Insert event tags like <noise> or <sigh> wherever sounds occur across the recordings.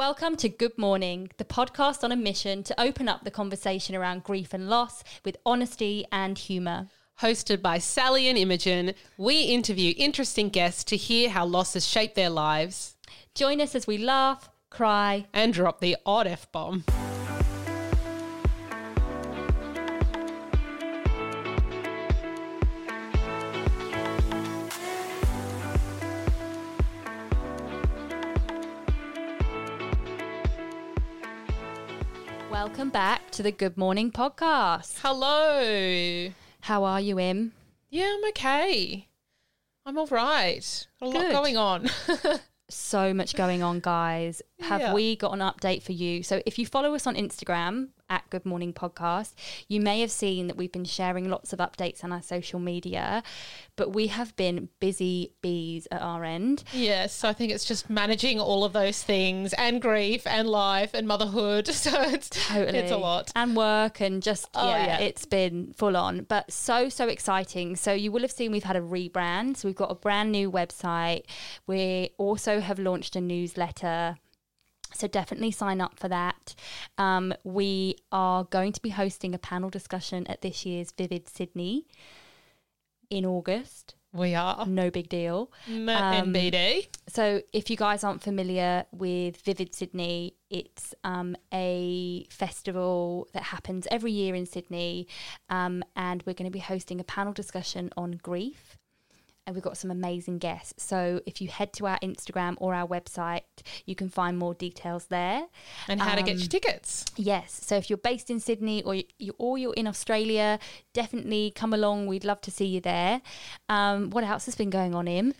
Welcome to Good Mourning, the podcast on a mission to open up the conversation around grief and loss with honesty and humour. Hosted by Sally and Imogen, we interview interesting guests to hear how losses shape their lives Join us as we laugh, cry, and drop the odd F bomb. Welcome back to the Good Mourning podcast. Hello. How are you, Im? Yeah, I'm okay. I'm all right. A lot going on. <laughs> So much going on, guys. Have Yeah. we got an update for you? So, if you follow us on Instagram at Good Mourning Podcast, you may have seen that we've been sharing lots of updates on our social media, but we have been busy bees at our end. yes, so I think it's just managing all of those things and grief and life and motherhood. <laughs> So it's Totally. it's a lot. And work and just, Oh, yeah, yeah. it's been full on, but so, so exciting. So you will have seen we've had a rebrand. So we've got a brand new website. We also have launched a newsletter. So definitely sign up for that. Um, we are going to be hosting a panel discussion at this year's Vivid Sydney in August. We are. No big deal. M- Um, NBD. So, if you guys aren't familiar with Vivid Sydney, it's um, a festival that happens every year in Sydney, um, and we're going to be hosting a panel discussion on grief. And we've got some amazing guests. So, if you head to our Instagram or our website, you can find more details there. And how to get um, your tickets. Yes. So if you're based in Sydney or you or you're in Australia, definitely come along. We'd love to see you there. Um, what else has been going on, Im?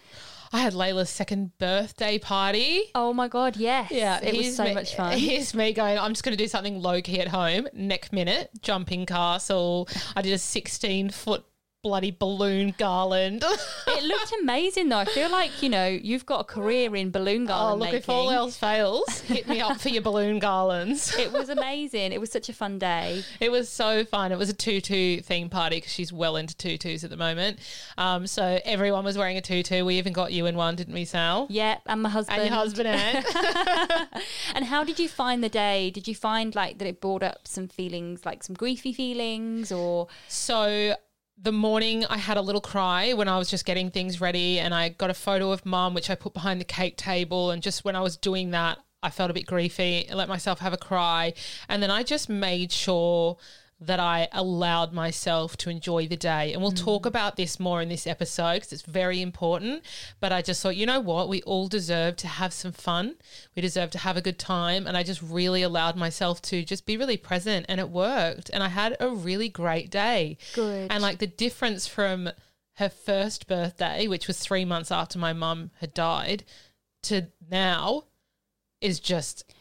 I had Layla's second birthday party. Oh my god, yes. Yeah, it was so me- much fun. <laughs> Here's me going, I'm just going to do something low key at home. Neck minute, jumping castle. I did a 16 foot bloody balloon garland. <laughs> It looked amazing though. I feel like, you know, you've got a career in balloon garland. oh, look, making. if all else fails, hit me up for your balloon <laughs> garlands. it was amazing. It was such a fun day. It was so fun. It was a tutu theme party because she's well into tutus at the moment. Um, so everyone was wearing a tutu. We even got you in one, didn't we, Sal? Yeah, and my husband. And your husband, Anne. <laughs> And how did you find the day? Did you find like that it brought up some feelings, like some griefy feelings or So the morning I had a little cry when I was just getting things ready and I got a photo of mum which I put behind the cake table and just when I was doing that I felt a bit griefy. I let myself have a cry and then I just made sure that I allowed myself to enjoy the day. And we'll talk mm. about this more in this episode because it's very important. But I just thought, you know what? We all deserve to have some fun. We deserve to have a good time. And I just really allowed myself to just be really present and it worked. And I had a really great day. Good. And like the difference from her first birthday, which was three months after my mum had died, to now is just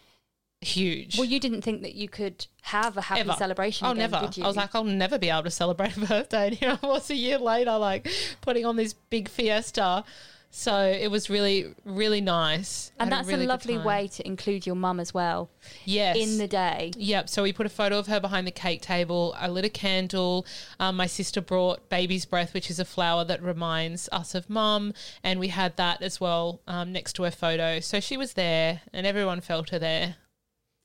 huge. well you didn't think that you could have a happy Ever. celebration Oh, again, never. I was like, I'll never be able to celebrate a <laughs> birthday. And here I was a year later, like putting on this big fiesta. So it was really, really nice. and that's really a lovely way to include your mum as well Yes. in the day. Yep. So we put a photo of her behind the cake table. I lit a candle. Um, my sister brought baby's breath, which is a flower that reminds us of mum, and we had that as well um, next to her photo. So she was there, and everyone felt her there.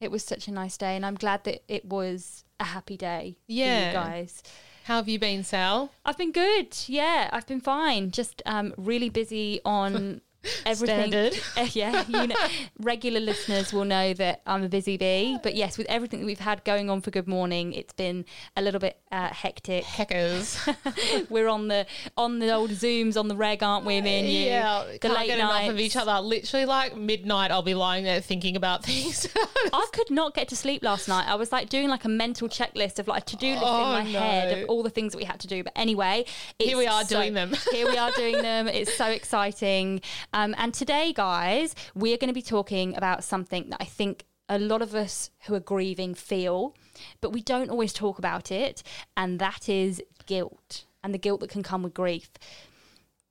It was such a nice day, and I'm glad that it was a happy day for Yeah. you guys. How have you been, Sal? I've been good. Yeah, I've been fine. Just um, really busy on <laughs> <laughs> everything. Standard. Uh, <laughs> yeah, you know, regular listeners will know that I'm a busy bee. But yes, with everything that we've had going on for Good Mourning, it's been a little bit uh, hectic. Heckers. <laughs> We're on the on the old Zooms on the reg, aren't we? Me and you. Yeah, the can't late get enough of each other. Literally, like midnight, I'll be lying there thinking about things. I could not get to sleep last night. I was like doing like a mental checklist of like to do list Oh, in my head of all the things that we had to do. But anyway, it's Here we are so- doing them. here we are doing them. It's so exciting. Um, and today, guys, we're going to be talking about something that I think a lot of us who are grieving feel, but we don't always talk about it, and that is guilt and the guilt that can come with grief.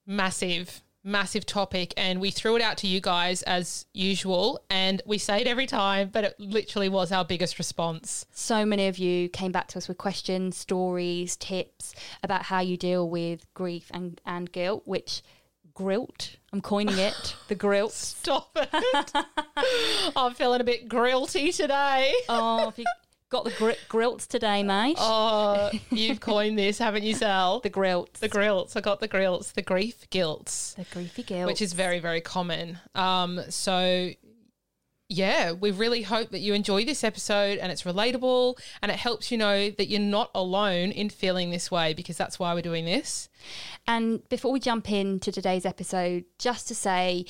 massive, massive topic. And we threw it out to you guys as usual. And we say it every time, but it literally was our biggest response. So many of you came back to us with questions, stories, tips about how you deal with grief and, and guilt, which grilt. I'm coining it. <laughs> The grilt. Stop it. <laughs> I'm feeling a bit grillty today. <laughs> Oh, if you got the gri- grilts today, mate. Oh, you've coined this, haven't you, Sal? The grilts. The grilts. I got the grilts. The grief guilts. The griefy guilt. which is very very common um so yeah we really hope that you enjoy this episode and it's relatable and it helps you know that you're not alone in feeling this way because that's why we're doing this And before we jump into today's episode, just to say,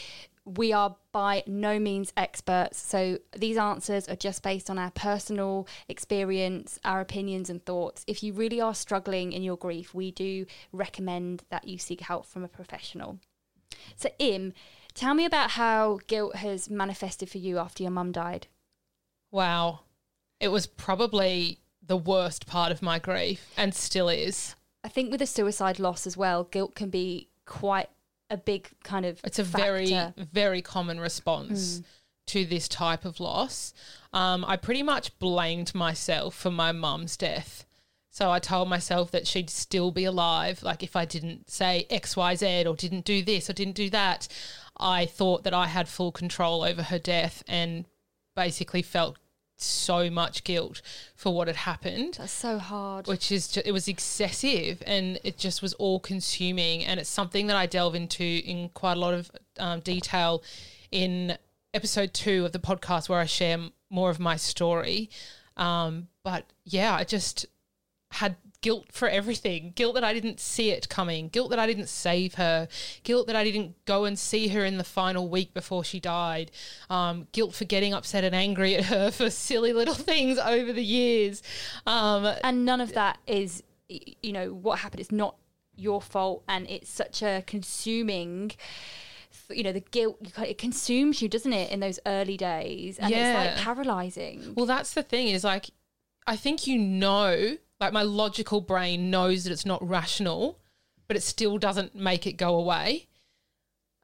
we are by no means experts. So these answers are just based on our personal experience, our opinions, and thoughts. If you really are struggling in your grief, we do recommend that you seek help from a professional. So, Im, tell me about how guilt has manifested for you after your mum died. wow it was probably the worst part of my grief and still is I think with a suicide loss as well, guilt can be quite a big kind of It's a very, factor. very common response to this type of loss. Um, I pretty much blamed myself for my mum's death. So I told myself that she'd still be alive. Like if I didn't say X, Y, Z, or didn't do this, or didn't do that, I thought that I had full control over her death and basically felt so much guilt for what had happened That's so hard. which is ju- it was excessive and it just was all consuming and it's something that I delve into in quite a lot of um, detail in episode two of the podcast where I share more of my story. Um, but yeah, I just had guilt for everything. Guilt that I didn't see it coming, guilt that I didn't save her, guilt that I didn't go and see her in the final week before she died, um, guilt for getting upset and angry at her for <laughs> silly little things over the years. Um, and none of that is you know what happened. It's not your fault and it's such a consuming you know the guilt it consumes you doesn't it in those early days? And it's like paralyzing. Well, that's the thing is like, I think you know, like my logical brain knows that it's not rational, but it still doesn't make it go away.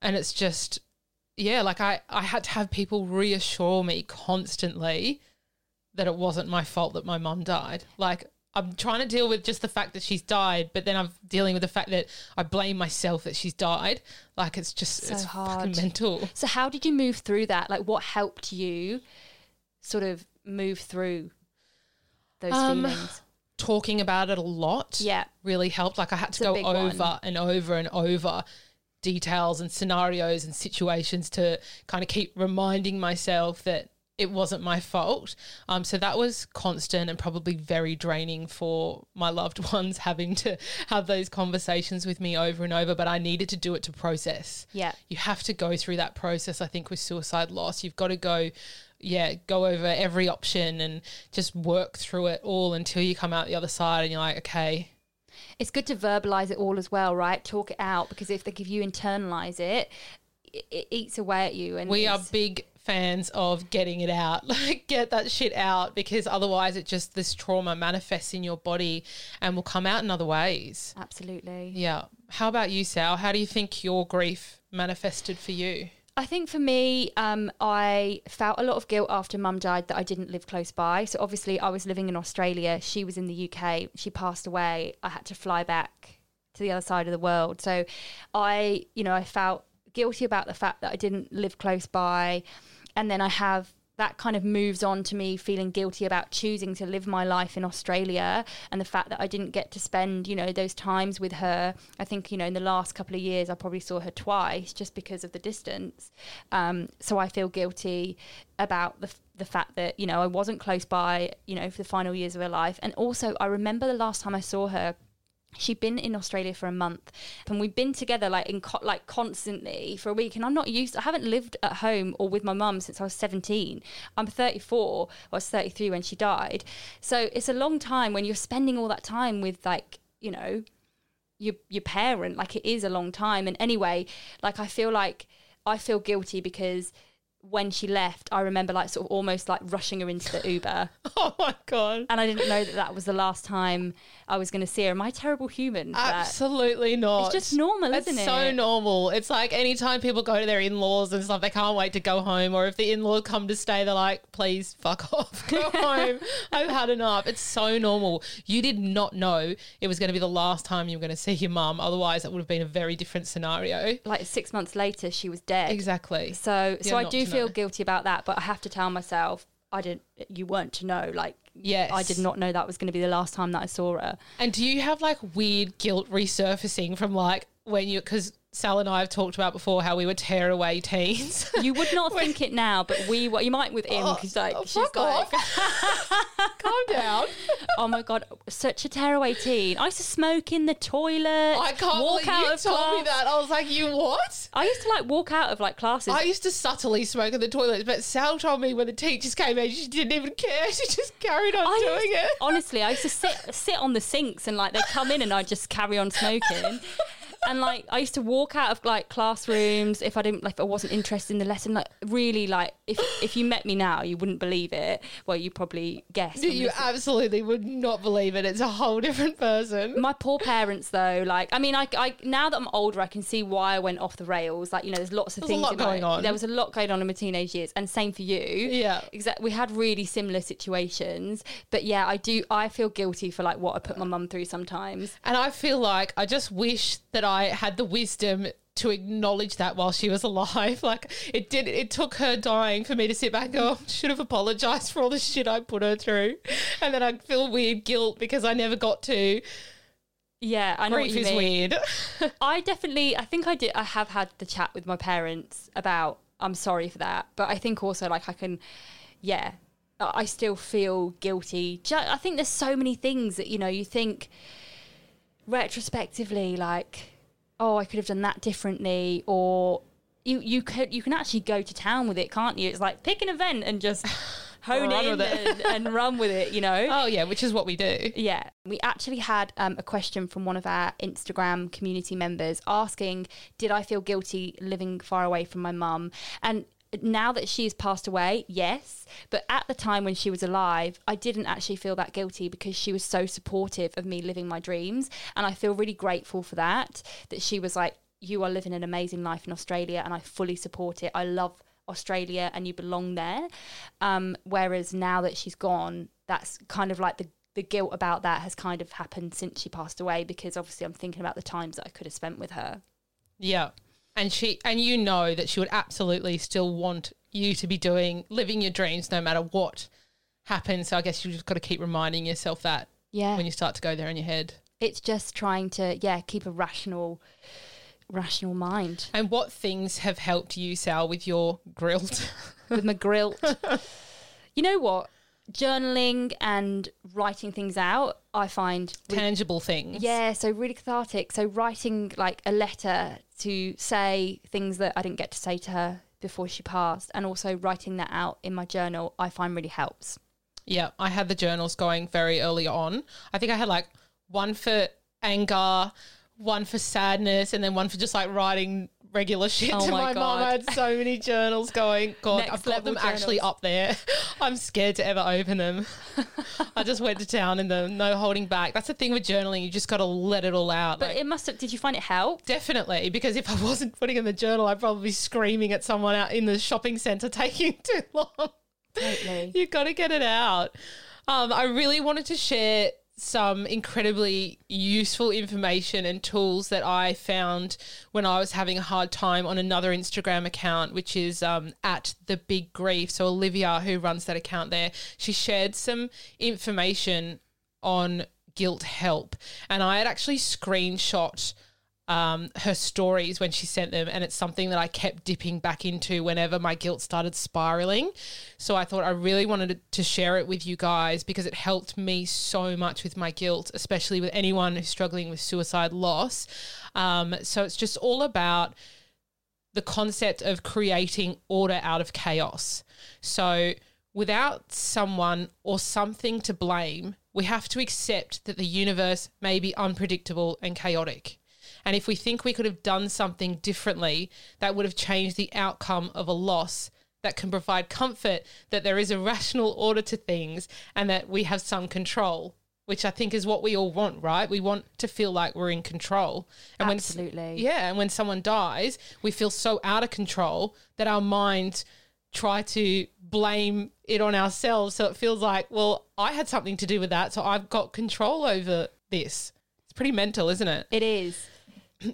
And it's just, yeah, like I, I had to have people reassure me constantly that it wasn't my fault that my mum died. Like, I'm trying to deal with just the fact that she's died, but then I'm dealing with the fact that I blame myself that she's died. Like, it's just, So it's hard. fucking mental. so how did you move through that like what helped you sort of move through those Um, feelings Talking about it a lot. yeah really helped. Like I had to go over one. and over and over details and scenarios and situations to kind of keep reminding myself that it wasn't my fault. Um, so that was constant and probably very draining for my loved <laughs> ones having to have those conversations with me over and over. But I needed to do it to process. yeah You have to go through that process, I think, with suicide loss. You've got to go, yeah, go over every option and just work through it all until you come out the other side and you're like, okay, it's good to verbalize it all as well right talk it out because if they give you internalize it it, it eats away at you and We are big fans of getting it out. <laughs> Like get that shit out because otherwise it just this trauma manifests in your body and will come out in other ways. absolutely Yeah. How about you, Sal? How do you think your grief manifested for you? I think for me, um, I felt a lot of guilt after mum died that I didn't live close by. So obviously, I was living in Australia. She was in the UK. She passed away. I had to fly back to the other side of the world. So I, you know, I felt guilty about the fact that I didn't live close by. And then I have that kind of moves on to me feeling guilty about choosing to live my life in Australia and the fact that I didn't get to spend, you know, those times with her. I think, you know, in the last couple of years, I probably saw her twice just because of the distance. Um, so I feel guilty about the, the fact that, you know, I wasn't close by, you know, for the final years of her life. And also, I remember the last time I saw her, she'd been in Australia for a month and we'd been together like in co- like constantly for a week and I'm not used I haven't lived at home or with my mum since I was 17 I'm 34 I was 33 when she died. So it's a long time when you're spending all that time with like you know your your parent like it is a long time. And anyway like I feel like I feel guilty because when she left, I remember like sort of almost like rushing her into the Uber. <laughs> Oh my god. and I didn't know that that was the last time I was going to see her. Am I terrible human? Absolutely not. It's just normal, It's isn't it? so normal. It's like anytime people go to their in laws and stuff, they can't wait to go home. Or if the in laws come to stay, they're like, please fuck <laughs> off, go <laughs> home. I've had enough. It's so normal. You did not know it was going to be the last time you were going to see your mum. Otherwise, it would have been a very different scenario. Like six months later, she was dead. Exactly. So, so I do feel know. guilty about that, but I have to tell myself I didn't. You weren't to know. Like, Yes. I did not know that was going to be the last time that I saw her. And do you have like weird guilt resurfacing from like when you, because Sal and I have talked about before how we were tearaway teens. <laughs> You would not think it now, but we were. You might with him oh, because like oh, she's like, <laughs> Calm down. oh my god, such a tearaway teen. I used to smoke in the toilet. I can't walk believe out you of told me that. I was like, you what? I used to like walk out of like classes. I used to subtly smoke in the toilets, but Sal told me when the teachers came in, she didn't even care. <laughs> She just carried on I doing used- it. Honestly, I used to sit sit on the sinks and like they come in and I'd just carry on smoking. <laughs> And like I used to walk out of like classrooms if I didn't like if I wasn't interested in the lesson. Like really like if if you met me now, you wouldn't believe it. Well, you probably guessed. from You absolutely would not believe it. It's a whole different person. my poor parents though like i mean I, I now that i'm older i can see why i went off the rails like you know there's lots of There's things lot in my- going on. there was a lot going on in my teenage years and same for you Yeah. exactly we had really similar situations but yeah i do i feel guilty for like what i put my mum through sometimes And I feel like I just wish that I had the wisdom to acknowledge that while she was alive. <laughs> Like it did it took her dying for me to sit back and go, oh, should have apologized for all the shit I put her through. And then I'd feel weird guilt because I never got to. yeah i know what Grief you is mean. weird. <laughs> I definitely, I think I did. I have had the chat with my parents about. I'm sorry for that, but I think also like I can, yeah, I I still feel guilty. I think there's so many things that you know you think retrospectively, like, oh, I could have done that differently, or you you could you can actually go to town with it, can't you? It's like pick an event and just <laughs> hone in and, and run with it. You know. oh yeah, which is what we do. Yeah, we actually had um, a question from one of our Instagram community members asking, "Did I feel guilty living far away from my mum?" And now that she's passed away, yes. But at the time when she was alive, I didn't actually feel that guilty because she was so supportive of me living my dreams, and I feel really grateful for that. That she was like, "You are living an amazing life in Australia, and I fully support it. I love." Australia and you belong there. Um, whereas now that she's gone, that's kind of like the the guilt about that has kind of happened since she passed away because obviously I'm thinking about the times that I could have spent with her. Yeah. And she and you know that she would absolutely still want you to be doing living your dreams no matter what happens. So I guess you just got to keep reminding yourself that Yeah. when you start to go there in your head. it's just trying to yeah, keep a rational rational mind And what things have helped you, Sal, with your <laughs> grilled? with my grill. <laughs> you know what? Journaling and writing things out, I find really tangible things? Yeah, so really cathartic. So writing like a letter to say things that I didn't get to say to her before she passed, and also writing that out in my journal, I find really helps. Yeah, I had the journals going very early on. I think I had like one for anger, one for sadness, and then one for just like writing regular shit Oh to my my, mum. I had so many journals going. God, Next I've got them level actually up there. <laughs> I'm scared to ever open them. <laughs> I just went to town in them, no holding back. That's the thing with journaling. You just got to let it all out. But like- it must have. Did you find it help? Definitely, because if I wasn't putting in the journal, I'd probably be screaming at someone out in the shopping centre <laughs> taking too long. Totally. you got to get it out. Um, I really wanted to share some incredibly useful information and tools that I found when I was having a hard time on another Instagram account, which is um, at the Big Grief. So Olivia, who runs that account there, she shared some information on guilt help, and I had actually screenshot um, her stories when she sent them, and it's something that I kept dipping back into whenever my guilt started spiraling. So I thought I really wanted to share it with you guys because it helped me so much with my guilt, especially with anyone who's struggling with suicide loss. Um, so it's just all about the concept of creating order out of chaos. So, without someone or something to blame, we have to accept that the universe may be unpredictable and chaotic. And if we think we could have done something differently that would have changed the outcome of a loss, that can provide comfort that there is a rational order to things and that we have some control, which I think is what we all want, right? We want to feel like we're in control. And Absolutely. when yeah, and when someone dies, we feel so out of control that our minds try to blame it on ourselves. So it feels like, well, I had something to do with that, so I've got control over this. It's pretty mental, isn't it? It is.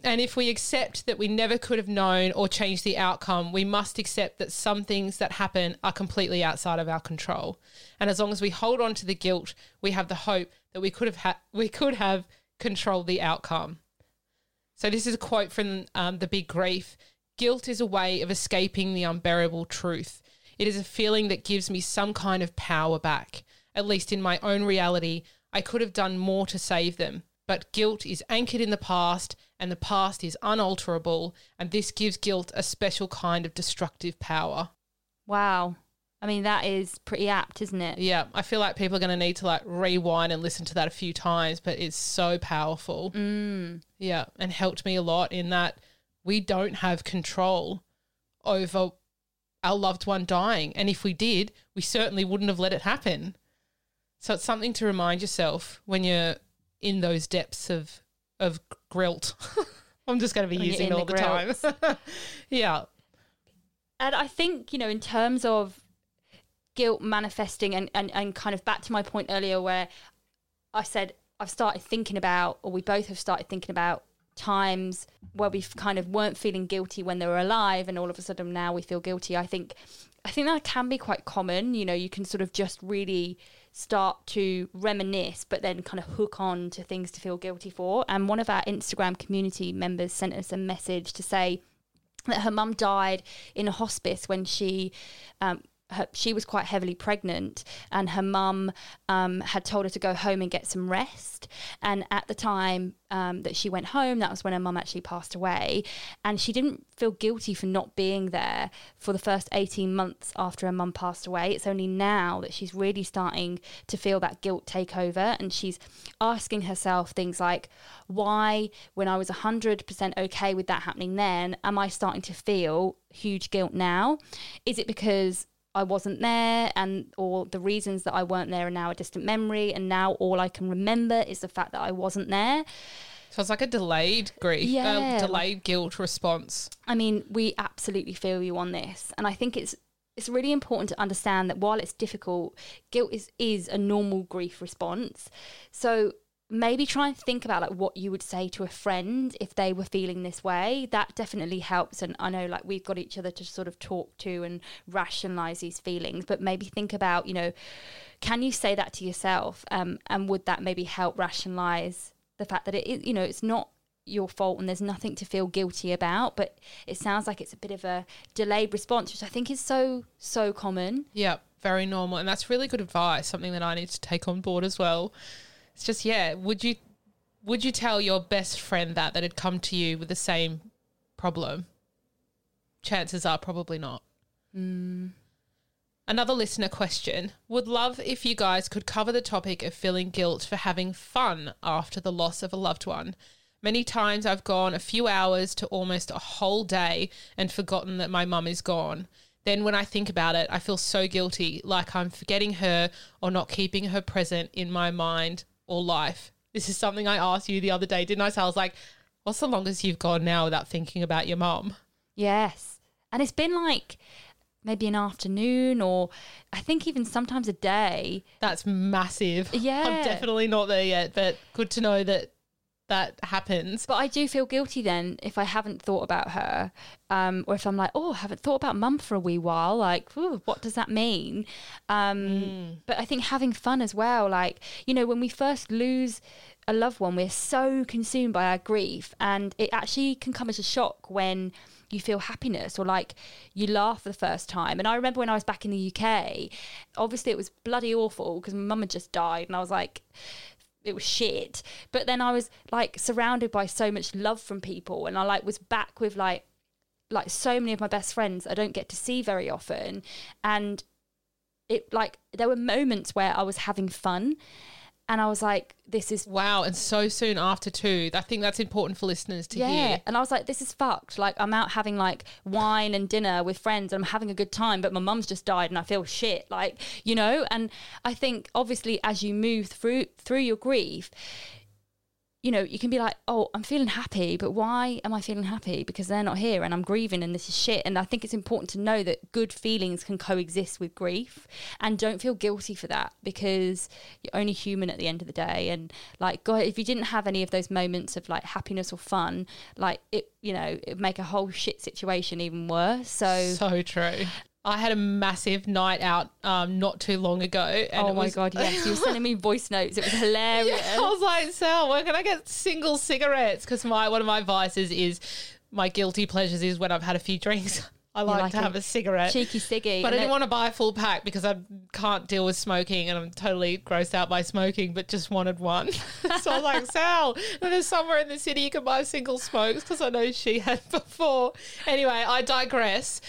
And if we accept that we never could have known or changed the outcome, we must accept that some things that happen are completely outside of our control. And as long as we hold on to the guilt, we have the hope that we could have ha- we could have controlled the outcome. So this is a quote from um, the Big Grief. Guilt is a way of escaping the unbearable truth. It is a feeling that gives me some kind of power back. At least in my own reality, I could have done more to save them. But guilt is anchored in the past, and the past is unalterable, and this gives guilt a special kind of destructive power. Wow. I mean, that is pretty apt, isn't it? Yeah, I feel like people are going to need to like rewind and listen to that a few times, but it's so powerful. Mm. Yeah, and helped me a lot in that we don't have control over our loved one dying. And if we did, we certainly wouldn't have let it happen. So it's something to remind yourself when you're in those depths of of grilt. <laughs> I'm just going to be When using it all the the, time. <laughs> yeah. And I think, you know, in terms of guilt manifesting and, and, and kind of back to my point earlier where I said I've started thinking about, or we both have started thinking about times where we kind of weren't feeling guilty when they were alive and all of a sudden now we feel guilty. I think I think that can be quite common. You know, you can sort of just really start to reminisce, but then kind of hook on to things to feel guilty for. And one of our Instagram community members sent us a message to say that her mum died in a hospice when she um, her, she was quite heavily pregnant, and her mum um, had told her to go home and get some rest. And at the time um, that she went home, that was when her mum actually passed away. And she didn't feel guilty for not being there for the first 18 months after her mum passed away. It's only now that she's really starting to feel that guilt take over. And she's asking herself things like, why, when I was 100% okay with that happening then, am I starting to feel huge guilt now? Is it because I wasn't there and or the reasons that I weren't there are now a distant memory and now all I can remember is the fact that I wasn't there. So it's like a delayed grief, um, Yeah. a delayed guilt response. I mean, we absolutely feel you on this and I think it's it's really important to understand that while it's difficult, guilt is is a normal grief response. So maybe try and think about like what you would say to a friend if they were feeling this way that definitely helps and i know like we've got each other to sort of talk to and rationalize these feelings but maybe think about you know can you say that to yourself um, and would that maybe help rationalize the fact that it is you know it's not your fault and there's nothing to feel guilty about but it sounds like it's a bit of a delayed response which i think is so so common Yeah, very normal. And that's really good advice, something that I need to take on board as well. It's just, yeah, would you would you tell your best friend that that had come to you with the same problem? Chances are probably not. Mm. Another listener question Would love if you guys could cover the topic of feeling guilt for having fun after the loss of a loved one. Many times I've gone a few hours to almost a whole day and forgotten that my mum is gone. Then when I think about it, I feel so guilty, like I'm forgetting her or not keeping her present in my mind or life. This is something I asked you the other day, didn't I? So I was like, what's the longest you've gone now without thinking about your mum? Yes. And it's been like maybe an afternoon or I think even sometimes a day. That's massive. Yeah. I'm definitely not there yet, but good to know that that happens. But I do feel guilty then if I haven't thought about her, um, or if I'm like, oh, I haven't thought about mum for a wee while. Like, ooh, what does that mean? Um, But I think having fun as well. Like, you know, when we first lose a loved one, we're so consumed by our grief, and it actually can come as a shock when you feel happiness or like you laugh for the first time. And I remember when I was back in the UK, obviously it was bloody awful because my mum had just died, and I was like, it was shit. But then I was like surrounded by so much love from people, and I like was back with like like so many of my best friends I don't get to see very often, and it like there were moments where I was having fun. And I was like, this is Wow, and so soon after too. I think that's important for listeners to yeah. hear. And I was like, this is fucked. Like, I'm out having like wine and dinner with friends and I'm having a good time, but my mum's just died and I feel shit. Like, you know? And I think obviously as you move through through your grief, you know, you can be like, oh, I'm feeling happy, but why am I feeling happy? Because they're not here and I'm grieving and this is shit. And I think it's important to know that good feelings can coexist with grief and don't feel guilty for that because you're only human at the end of the day. And like, God, if you didn't have any of those moments of like happiness or fun, like it, you know, it would make a whole shit situation even worse. So, So true. I had a massive night out um, not too long ago. And oh my was- God, yes. You were sending me <laughs> voice notes. It was hilarious. I was like, Sal, where can I get single cigarettes? Because my one of my vices is my guilty pleasures is when I've had a few drinks. I like, like to a have a cigarette. Cheeky ciggy. But I didn't then- want to buy a full pack because I can't deal with smoking and I'm totally grossed out by smoking, but just wanted one. <laughs> so I was like, Sal, there's somewhere in the city you can buy single smokes because I know she had <laughs> before. Anyway, I digress.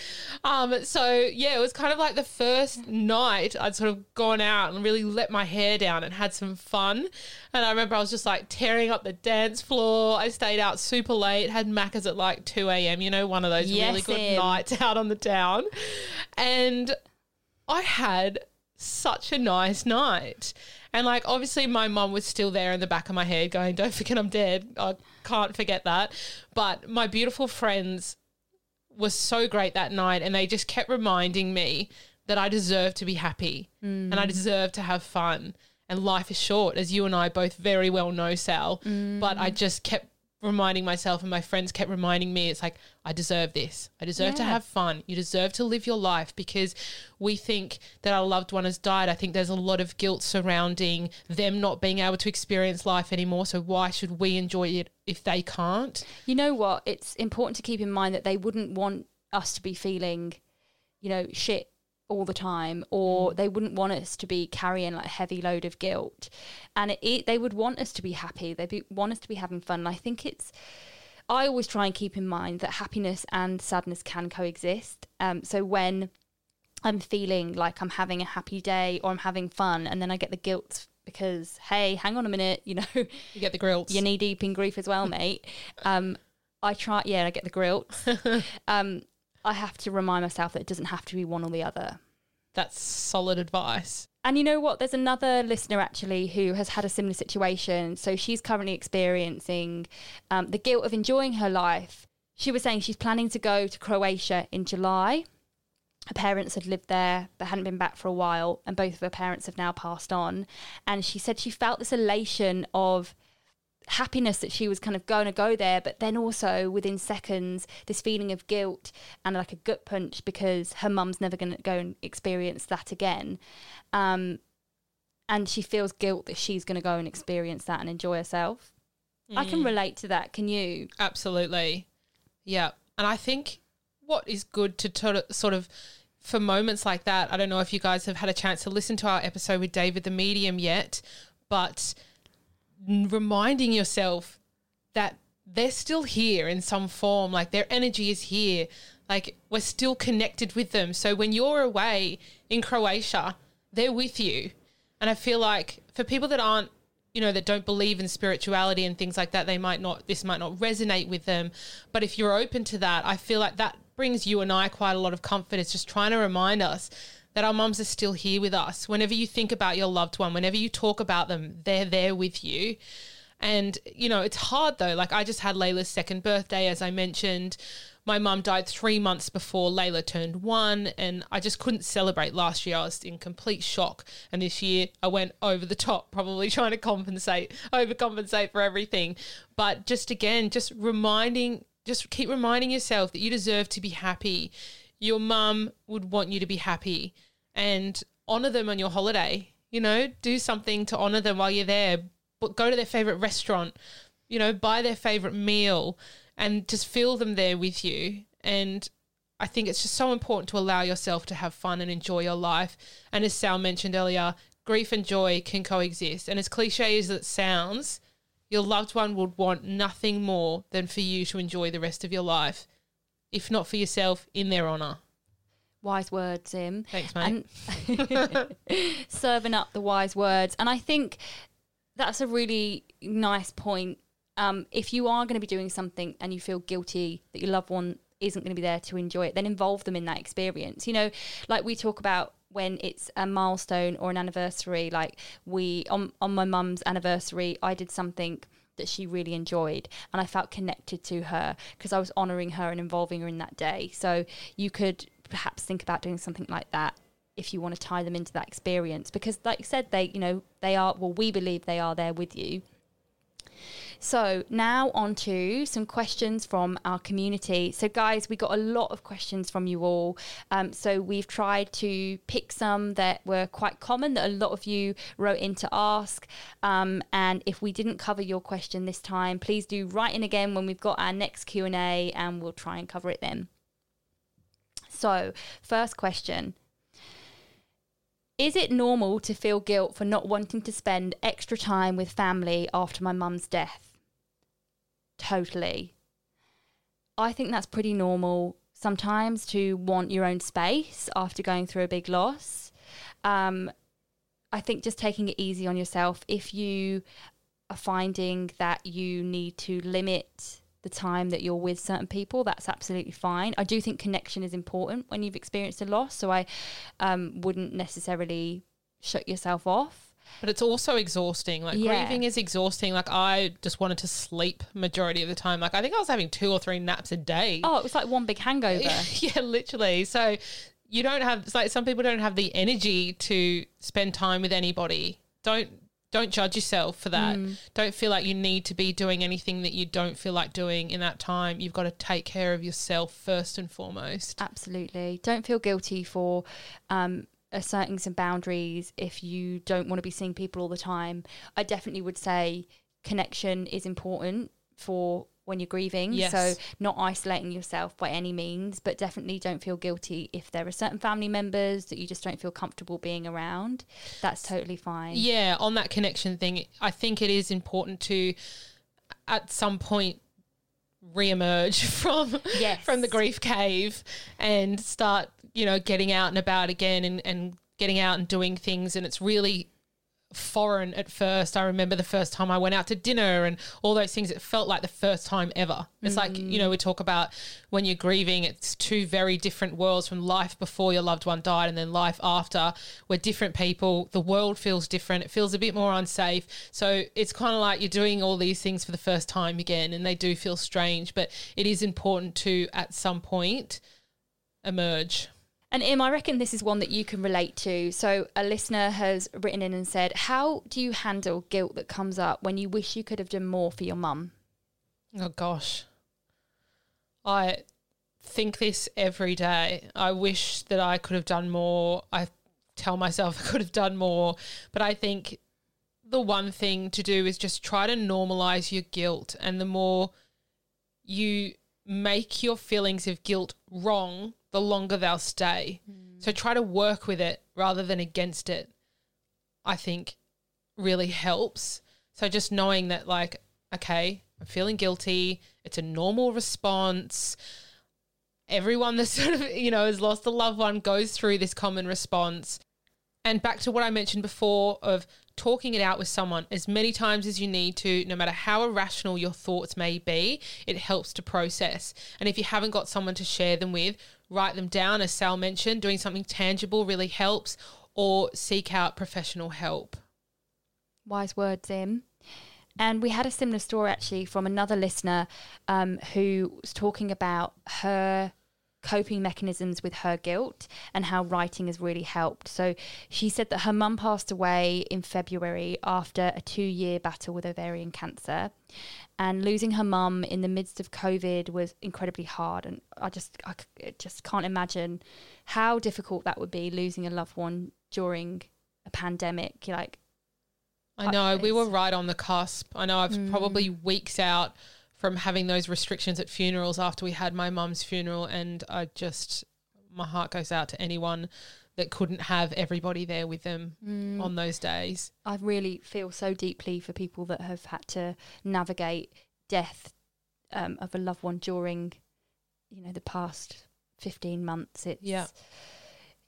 Um, so yeah, it was kind of like the first night I'd sort of gone out and really let my hair down and had some fun. And I remember I was just like tearing up the dance floor. I stayed out super late, had Macca's at like 2 a.m., you know, one of those really good Em. <laughs> out on the town. And I had such a nice night. And like obviously my mum was still there in the back of my head going, Don't forget I'm dead. I can't forget that. But my beautiful friends were so great that night and they just kept reminding me that I deserve to be happy mm. and I deserve to have fun. And life is short, as you and I both very well know, Sal. But I mm. just kept reminding myself and my friends kept reminding me it's like I deserve this. I deserve to have fun. You deserve to live your life because we think that our loved one has died. I think there's a lot of guilt surrounding them not being able to experience life anymore. So why should we enjoy it if they can't? You know what? It's important to keep in mind that they wouldn't want us to be feeling, you know, shit all the time, or they wouldn't want us to be carrying like a heavy load of guilt. And it, it, they would want us to be happy. They be, want us to be having fun. And I think it's. I always try and keep in mind that happiness and sadness can coexist. Um, so when I'm feeling like I'm having a happy day or I'm having fun, and then I get the guilt because hey, hang on a minute, you know, <laughs> You get the grills. you're knee deep in grief as well, mate. <laughs> Um, I try, yeah, I get the guilt. <laughs> um, I have to remind myself that it doesn't have to be one or the other. That's solid advice. And you know what? There's another listener actually who has had a similar situation. So she's currently experiencing um, the guilt of enjoying her life. She was saying she's planning to go to Croatia in July. Her parents had lived there but hadn't been back for a while, and both of her parents have now passed on. And she said she felt this elation of happiness that she was kind of going to go there, but then also within seconds, this feeling of guilt and like a gut punch because her mum's never going to go and experience that again. Um, and she feels guilt that she's going to go and experience that and enjoy herself. I can relate to that. Can you? Absolutely. Yeah. And I think what is good to to- sort of for moments like that, I don't know if you guys have had a chance to listen to our episode with David the Medium yet, but reminding yourself that they're still here in some form, like their energy is here. Like we're still connected with them. So when you're away in Croatia, they're with you. And I feel like for people that aren't you know that don't believe in spirituality and things like that they might not this might not resonate with them but if you're open to that i feel like that brings you and i quite a lot of comfort it's just trying to remind us that our mums are still here with us whenever you think about your loved one whenever you talk about them they're there with you and you know it's hard though like i just had layla's second birthday as i mentioned my mum died three months before Layla turned one, and I just couldn't celebrate last year. I was in complete shock. And this year I went over the top, probably <laughs> trying to compensate, overcompensate for everything. But just again, just reminding, just keep reminding yourself that you deserve to be happy. Your mum would want you to be happy and honor them on your holiday. You know, do something to honor them while you're there. But go to their favorite restaurant, you know, buy their favorite meal and just feel them there with you. And I think it's just so important to allow yourself to have fun and enjoy your life. And as Sal mentioned earlier, grief and joy can coexist. And as cliche as it sounds, your loved one would want nothing more than for you to enjoy the rest of your life, if not for yourself, in their honour. Wise words, Im. Thanks, mate. <laughs> Serving up the wise words. And I think that's a really nice point. Um, if you are going to be doing something and you feel guilty that your loved one isn't going to be there to enjoy it, then involve them in that experience. You know, like we talk about when it's a milestone or an anniversary. Like we on on my mum's anniversary, I did something that she really enjoyed and I felt connected to her because I was honoring her and involving her in that day. So you could perhaps think about doing something like that if you want to tie them into that experience because like you said they you know they are well we believe they are there with you so now on to some questions from our community. So guys, we got a lot of questions from you all. Um, so we've tried to pick some that were quite common that a lot of you wrote in to ask. Um, and if we didn't cover your question this time, please do write in again when we've got our next Q and A, and we'll try and cover it then. So first question. Is it normal to feel guilt for not wanting to spend extra time with family after my mum's death? Totally. I think that's pretty normal sometimes to want your own space after going through a big loss. Um, I think just taking it easy on yourself. If you are finding that you need to limit the time that you're with certain people, that's absolutely fine. I do think connection is important when you've experienced a loss. So I um, wouldn't necessarily shut yourself off. But it's also exhausting. Like Yeah. grieving is exhausting. Like I just wanted to sleep majority of the time. Like I think I was having two or three naps a day. Oh, it was like one big hangover. <laughs> yeah, literally. So you don't have it's like some people don't have the energy to spend time with anybody. Don't don't judge yourself for that. Don't feel like you need to be doing anything that you don't feel like doing in that time. You've got to take care of yourself first and foremost. Absolutely. Don't feel guilty for um, asserting some boundaries if you don't want to be seeing people all the time. I definitely would say connection is important for when you're grieving. Yes. So, not isolating yourself by any means, but definitely don't feel guilty if there are certain family members that you just don't feel comfortable being around. That's totally fine. Yeah, on that connection thing, I think it is important to at some point reemerge <laughs> from Yes. from the grief cave and start, you know, getting out and about again and, and getting out and doing things and it's really foreign at first. I remember the first time I went out to dinner and all those things. It felt like the first time ever. It's like, you know, we talk about when you're grieving, it's two very different worlds from life before your loved one died and then life after. We're different people. The world feels different. It feels a bit more unsafe. So it's kind of like you're doing all these things for the first time again and they do feel strange, but it is important to, at some point, emerge. And Im, I reckon this is one that you can relate to. So, a listener has written in and said, How do you handle guilt that comes up when you wish you could have done more for your mum? Oh gosh. I think this every day. I wish that I could have done more. I tell myself <laughs> I could have done more, but I think the one thing to do is just try to normalize your guilt and the more you make your feelings of guilt wrong, the longer they'll stay. Hmm. So try to work with it rather than against it. I think really helps. So just knowing that, like, okay, I'm feeling guilty. It's a normal response. Everyone that <laughs> sort of, you know, has lost a loved one goes through this common response. And back to what I mentioned before of talking it out with someone as many times as you need to, no matter how irrational your thoughts may be, it helps to process. And if you haven't got someone to share them with, write them down, as Sal mentioned, doing something tangible really helps, or seek out professional help. Wise words, Im. And we had a similar story actually from another listener um, who was talking about her coping mechanisms with her guilt and how writing has really helped. So she said that her mum passed away in February after a two year battle with ovarian cancer. And losing her mum in the midst of COVID was incredibly hard. And I just, I just can't imagine how difficult that would be losing a loved one during a pandemic. Like, I uh, know we were right on the cusp. I know I've probably mm. weeks out from having those restrictions at funerals after we had my mum's funeral, and I just my heart goes out to anyone that couldn't have everybody there with them on those days. I really feel so deeply for people that have had to navigate death um, of a loved one during, you know, the past fifteen months. It's Yeah.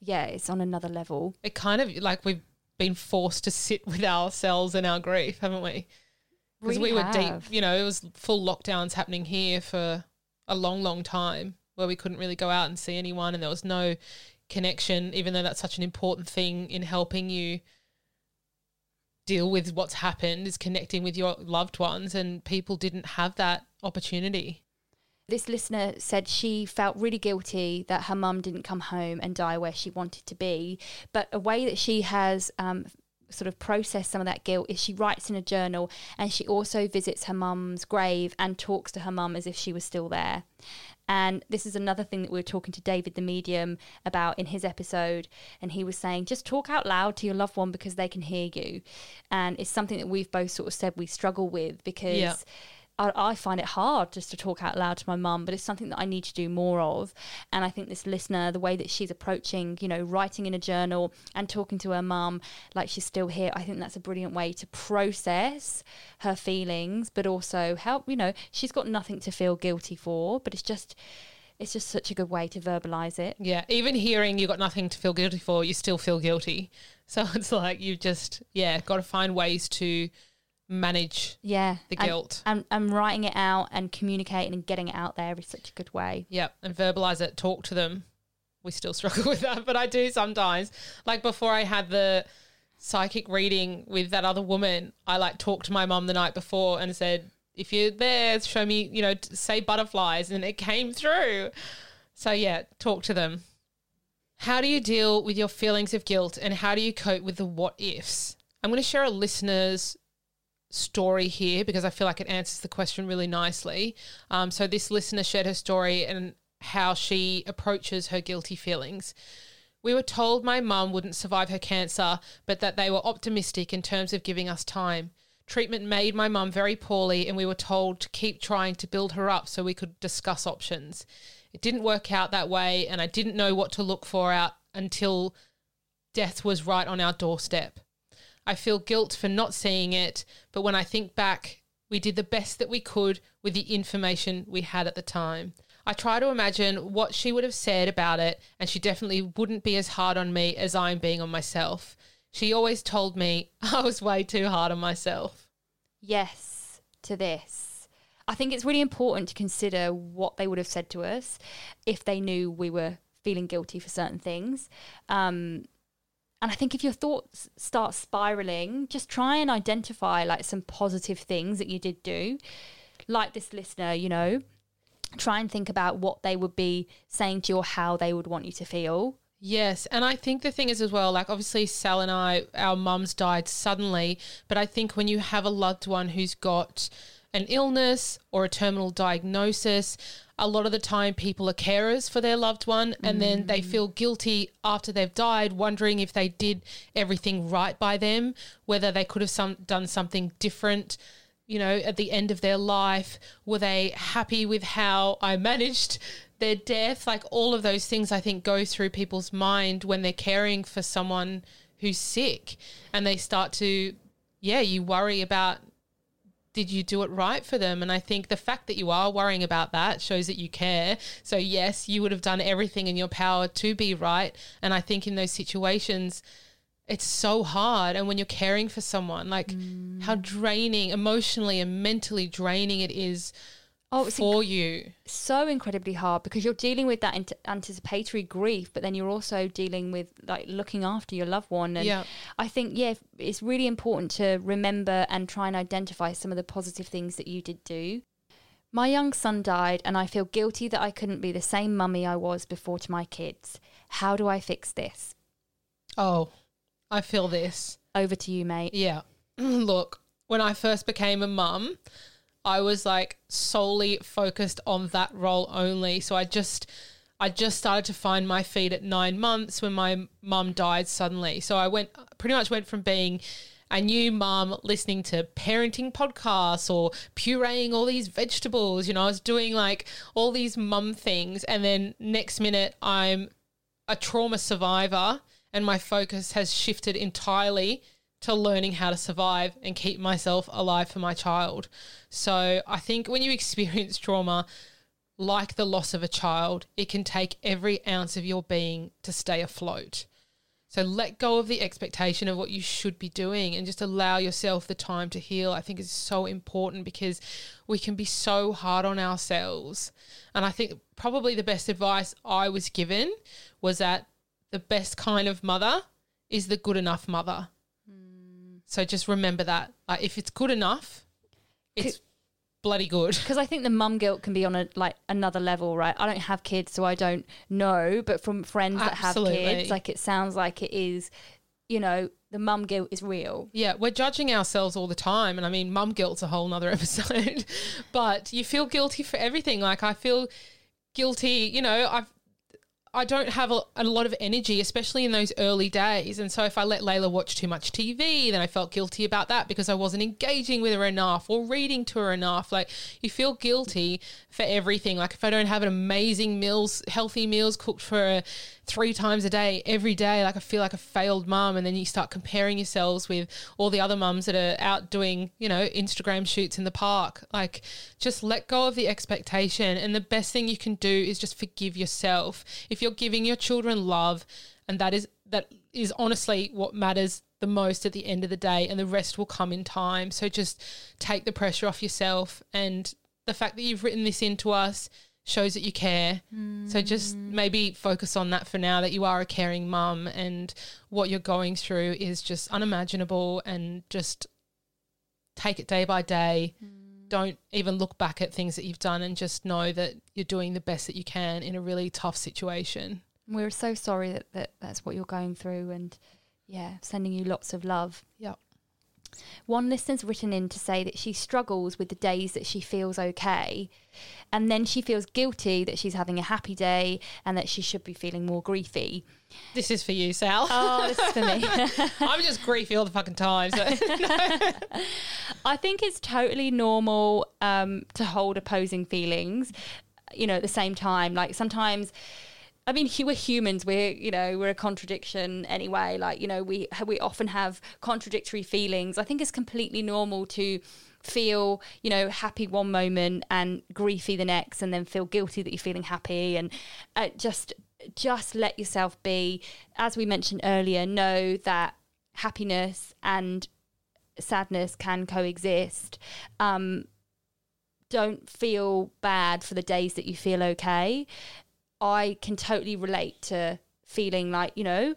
yeah, it's on another level. It kind of like we've been forced to sit with ourselves and our grief, haven't we? Because Really we were deep, you know, it was full lockdowns happening here for a long, long time where we couldn't really go out and see anyone and there was no connection, even though that's such an important thing in helping you deal with what's happened is connecting with your loved ones and people didn't have that opportunity. This listener said she felt really guilty that her mum didn't come home and die where she wanted to be. But a way that she has um, sort of processed some of that guilt is she writes in a journal and she also visits her mum's grave and talks to her mum as if she was still there. And this is another thing that we were talking to David the medium about in his episode. And he was saying, just talk out loud to your loved one because they can hear you. And it's something that we've both sort of said we struggle with because. Yeah. I, I find it hard just to talk out loud to my mum, but it's something that I need to do more of. And I think this listener, the way that she's approaching, you know, writing in a journal and talking to her mum like she's still here, I think that's a brilliant way to process her feelings, but also help, you know, she's got nothing to feel guilty for, but it's just. It's just such a good way to verbalize it. Yeah, even hearing you got nothing to feel guilty for, you still feel guilty. <laughs> So it's like you just, yeah, got to find ways to manage Yeah. the and- guilt. And, and writing it out and communicating and getting it out there is such a good way. Yep, and verbalize it, talk to them. We still <laughs> struggle with that, but I do sometimes. Like before I had the psychic reading with that other woman, I like talked to my mom the night before and said, if you're there, show me, you know, say butterflies. And it came through. So yeah, talk to them. How do you deal with your feelings of guilt and how do you cope with the what ifs? I'm going to share a listener's story here because I feel like it answers the question really nicely. Um, so, this listener shared her story and how she approaches her guilty feelings. We were told my mum wouldn't survive her cancer, but that they were optimistic in terms of giving us time. Treatment made my mum very poorly, and we were told to keep trying to build her up so we could discuss options. It didn't work out that way, and I didn't know what to look for out until death was right on our doorstep. I feel guilt for not seeing it, but when I think back, we did the best that we could with the information we had at the time. I try to imagine what she would have said about it, and she definitely wouldn't be as hard on me as I'm being on myself. She always told me <laughs> I was way too hard on myself. yes to this. I think it's really important to consider what they would have said to us if they knew we were feeling guilty for certain things. Um, and I think if your thoughts start spiraling, just try and identify like some positive things that you did do. Like this listener, you know, try and think about what they would be saying to you or how they would want you to feel. Yes, and I think the thing is as well, like obviously Sal and I, our mums died suddenly, but I think when you have a loved one who's got an illness or a terminal diagnosis, a lot of the time people are carers for their loved one and then they mm. feel guilty after they've died, wondering if they did everything right by them, whether they could have some, done something different you know, at the end of their life? Were they happy with how I managed their death? Like all of those things, I think, go through people's mind when they're caring for someone who's sick and they start to, yeah, you worry about did you do it right for them? And I think the fact that you are worrying about that shows that you care. So, yes, you would have done everything in your power to be right. And I think in those situations, it's so hard. And when you're caring for someone, like how mm. draining, emotionally and mentally draining it is Oh, it's for you. so incredibly hard because you're dealing with that ant- anticipatory grief, but then you're also dealing with like looking after your loved one. And Yeah. I think, yeah, it's really important to remember and try and identify some of the positive things that you did do. My young son died, and I feel guilty that I couldn't be the same mummy I was before to my kids. How do I fix this? Oh, I feel this. Over to you, mate. Yeah. <clears throat> Look, when I first became a mum, I was like solely focused on that role only. So I just I just started to find my feet at 9 months when my mum died suddenly. So I went pretty much went from being a new mum listening to parenting podcasts or pureeing all these vegetables, you know, I was doing like all these mum things and then next minute I'm a trauma survivor and my focus has shifted entirely to learning how to survive and keep myself alive for my child. So I think when you <laughs> experience trauma, like the loss of a child, it can take every ounce of your being to stay afloat. So let go of the expectation of what you should be doing and just allow yourself the time to heal. I think is so important because we can be so hard on ourselves. And I think probably the best advice I was given was that the best kind of mother is the good enough mother. So just remember that. Like if it's good enough, it's bloody good. because I think the mum guilt can be on a like another level, right? I don't have kids, so I don't know. But from friends that have kids, like it sounds like it is, you know, the mum guilt is real. Yeah, we're judging ourselves all the time. And I mean, mum guilt's a whole nother <laughs> episode. but you feel guilty for everything. Like I feel guilty, you know, I've I don't have a, a lot of energy, especially in those early days. And so if I let Layla watch too much TV, then I felt guilty about that because I wasn't engaging with her enough or reading to her enough. Like you feel guilty for everything. Like if I don't have an amazing meals, healthy meals cooked for her three times a day, every day, like I feel like a failed mom And then you start comparing yourselves with all the other mums that are out doing, you know, Instagram shoots in the park. Like just let go of the expectation. And the best thing you can do is just forgive yourself. If you're giving your children love, and that is that is honestly what matters the most at the end of the day, and the rest will come in time. So just take the pressure off yourself. And the fact that you've written this into us shows that you care. So just mm. maybe focus on that for now that you are a caring mum and what you're going through is just unimaginable and just take it day by day. Mm. Don't even look back at things that you've done and just know that you're doing the best that you can in a really tough situation. We're so sorry that, that that's what you're going through, and yeah, sending you lots of love. Yeah. One listener's written in to say that she struggles with the days that she feels okay, and then she feels guilty that she's having a happy day and that she should be feeling more griefy. This is for you, Sal. Oh, this is for me. <laughs> I'm just griefy all the fucking time. So. <laughs> I think it's totally normal um, to hold opposing feelings, you know, at the same time. Like sometimes. I mean, we're humans. We're, you know, we're a contradiction anyway. Like, you know, we we often have contradictory feelings. I think it's completely normal to feel, you know, happy one moment and griefy the next, and then feel guilty that you're feeling happy, and uh, just just let yourself be. As we mentioned earlier, know that happiness and sadness can coexist. Um, don't feel bad for the days that you feel okay. I can totally relate to feeling like, you know,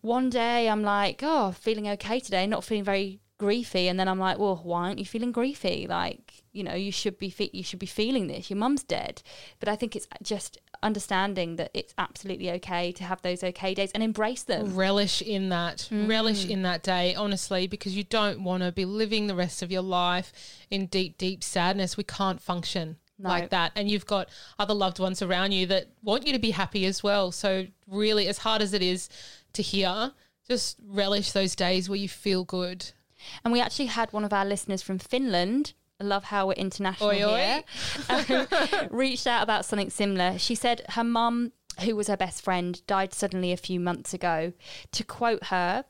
one day I'm like, oh, feeling okay today, not feeling very griefy, and then I'm like, well, why aren't you feeling griefy? Like, you know, you should be fe- you should be feeling this. Your mum's dead, but I think it's just understanding that it's absolutely okay to have those okay days and embrace them. relish in that mm-hmm. relish in that day honestly because you don't want to be living the rest of your life in deep deep sadness we can't function No. like that and you've got other loved ones around you that want you to be happy as well so really as hard as it is to hear just relish those days where you feel good And we actually had one of our listeners from Finland. I love how we're international Oi, oi. here. um, <laughs> reached out about something similar. She said her mum, who was her best friend, died suddenly a few months ago. To quote her,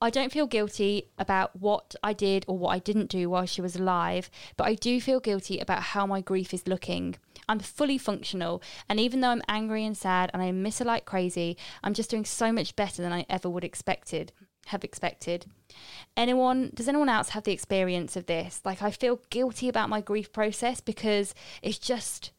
I don't feel guilty about what I did or what I didn't do while she was alive, but I do feel guilty about how my grief is looking. I'm fully functional, and even though I'm angry and sad and I miss her like crazy, I'm just doing so much better than I ever would expected have expected. Anyone does anyone else have the experience of this? Like I feel guilty about my grief process because it's just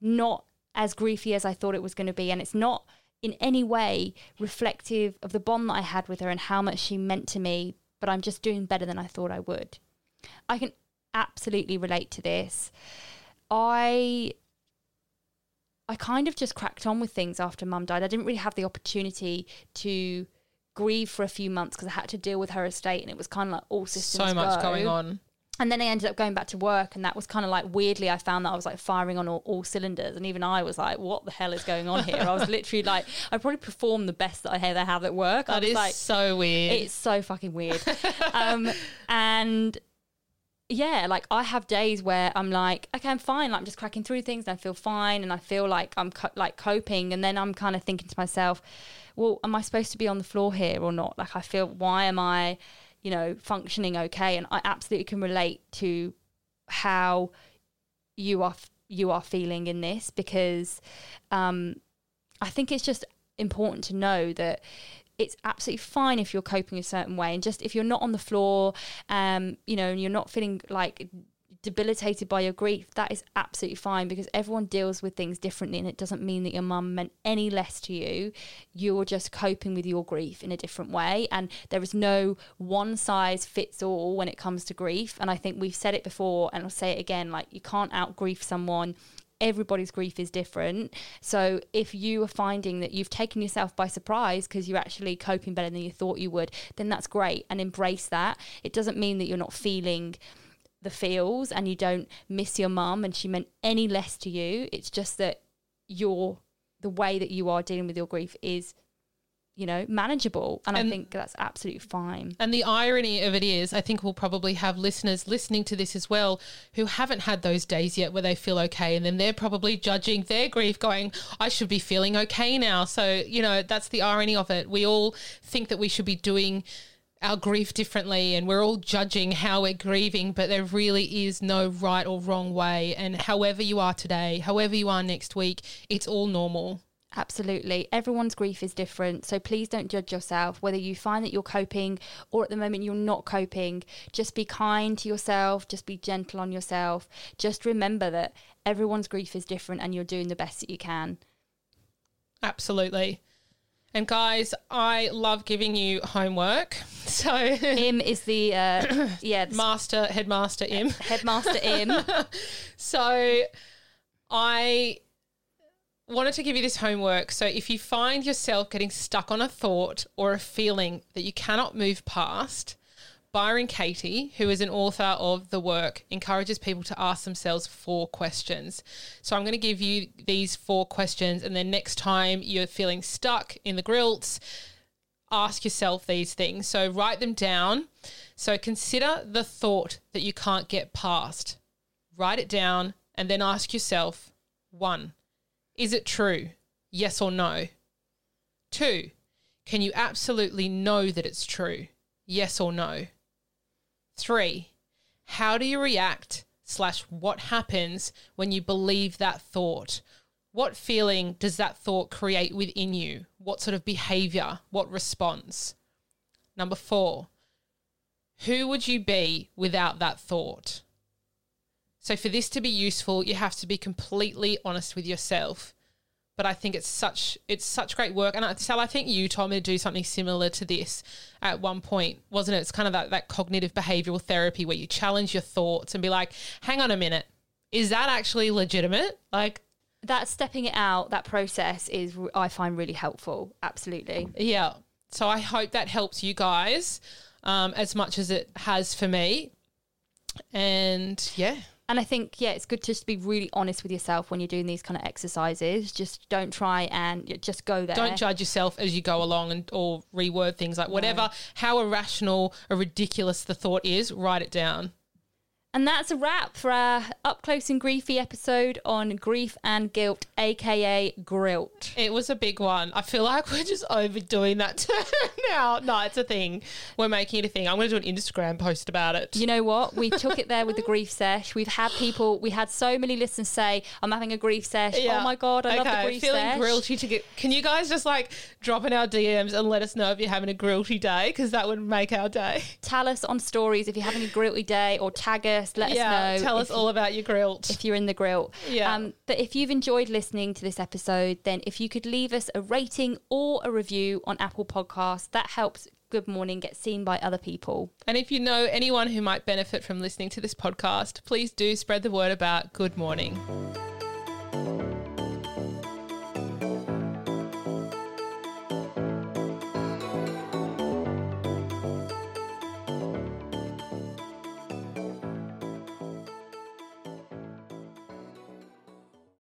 not as griefy as I thought it was going to be and it's not in any way reflective of the bond that I had with her and how much she meant to me, but I'm just doing better than I thought I would. I can absolutely relate to this. I I kind of just cracked on with things after mum died. I didn't really have the opportunity to grieve for a few months because I had to deal with her estate and it was kind of like all systems so much go. going on And then I ended up going back to work, and that was kind of like weirdly, I found that I was like firing on all, all cylinders. And even I was like, what the hell is going on here? I was literally like, I probably performed the best that I ever have at work. Was is like, so weird it's so fucking weird. <laughs> um, and yeah, like I have days where I'm like, okay, I'm fine. Like I'm just cracking through things and I feel fine and I feel like I'm co- like coping. And then I'm kind of thinking to myself, well, am I supposed to be on the floor here or not? Like I feel, why am I, you know, functioning okay? And I absolutely can relate to how you are you are feeling in this because um, I think it's just important to know that it's absolutely fine if you're coping a certain way. And just if you're not on the floor, um, you know, and you're not feeling like debilitated by your grief, that is absolutely fine because everyone deals with things differently and it doesn't mean that your mum meant any less to you. You're just coping with your grief in a different way. And there is no one size fits all when it comes to grief. And I think we've said it before and I'll say it again like, you can't out grief someone everybody's grief is different. So if you are finding that you've taken yourself by surprise because you're actually coping better than you thought you would, then that's great and embrace that. It doesn't mean that you're not feeling the feels and you don't miss your mum and she meant any less to you. It's just that your the way that you are dealing with your grief is you know, manageable. And, and, I think that's absolutely fine. And the irony of it is, I think we'll probably have listeners listening to this as well who haven't had those days yet where they feel okay. And then they're probably judging their grief, going, I should be feeling okay now. So, you know, that's the irony of it. We all think that we should be doing our grief differently and we're all judging how we're grieving, but there really is no right or wrong way. And however you are today, however you are next week, it's all normal. Absolutely. Everyone's grief is different. So please don't judge yourself. Whether you find that you're coping or at the moment you're not coping, just be kind to yourself, just be gentle on yourself. Just remember that everyone's grief is different and you're doing the best that you can. Absolutely. And guys, I love giving you homework. <laughs> So M is the uh, <coughs> yeah master headmaster M <laughs> headmaster M. <laughs> so I wanted to give you this homework. So if you find yourself getting stuck on a thought or a feeling that you cannot move past, Byron Katie, who is an author of the work, encourages people to ask themselves four questions. So I'm going to give you these four questions, and then next time you're feeling stuck in the grills, ask yourself these things. So write them down. So consider the thought that you can't get past. Write it down, and then ask yourself one, is it true? Yes or no? Two, can you absolutely know that it's true? Yes or no? Three, how do you react slash what happens when you believe that thought? What feeling does that thought create within you? What sort of behavior? What response? Number four, who would you be without that thought? So, for this to be useful, you have to be completely honest with yourself but I think it's such it's such great work. And Sal, I think you told me to do something similar to this at one point, wasn't it? It's kind of that, that cognitive behavioral therapy where you challenge your thoughts and be like, hang on a minute, is that actually legitimate? Like that stepping it out, that process is I find really helpful. Absolutely. Yeah. So I hope that helps you guys um, as much as it has for me. And yeah. And I think, yeah, it's good to just be really honest with yourself when you're doing these kind of exercises. Just don't try and just go there. Don't judge yourself as you go along and or reword things like whatever, no. how irrational or ridiculous the thought is, write it down. And that's a wrap for our up close and griefy episode on grief and guilt, aka Grilt. It was a big one. I feel like we're just overdoing that term <laughs> now. No, it's a thing. We're making it a thing. I'm going to do an Instagram post about it. You know what? We took it there with the <laughs> grief sesh. We've had people. We had so many listeners say, "I'm having a grief sesh." Oh yeah. Oh my god, I okay. love the grief Feeling sesh. Feeling to get. Can you guys just like drop in our DMs and let us know if you're having a grillty day because that would make our day. Tell us on stories if you're having a grillty day or tag us let yeah, us know. Tell us all about your grill. If you're in the grill. Yeah. Um, but if you've enjoyed listening to this episode, then if you could leave us a rating or a review on Apple Podcasts, that helps Good Mourning get seen by other people. And if you know anyone who might benefit from listening to this podcast, please do spread the word about Good Mourning.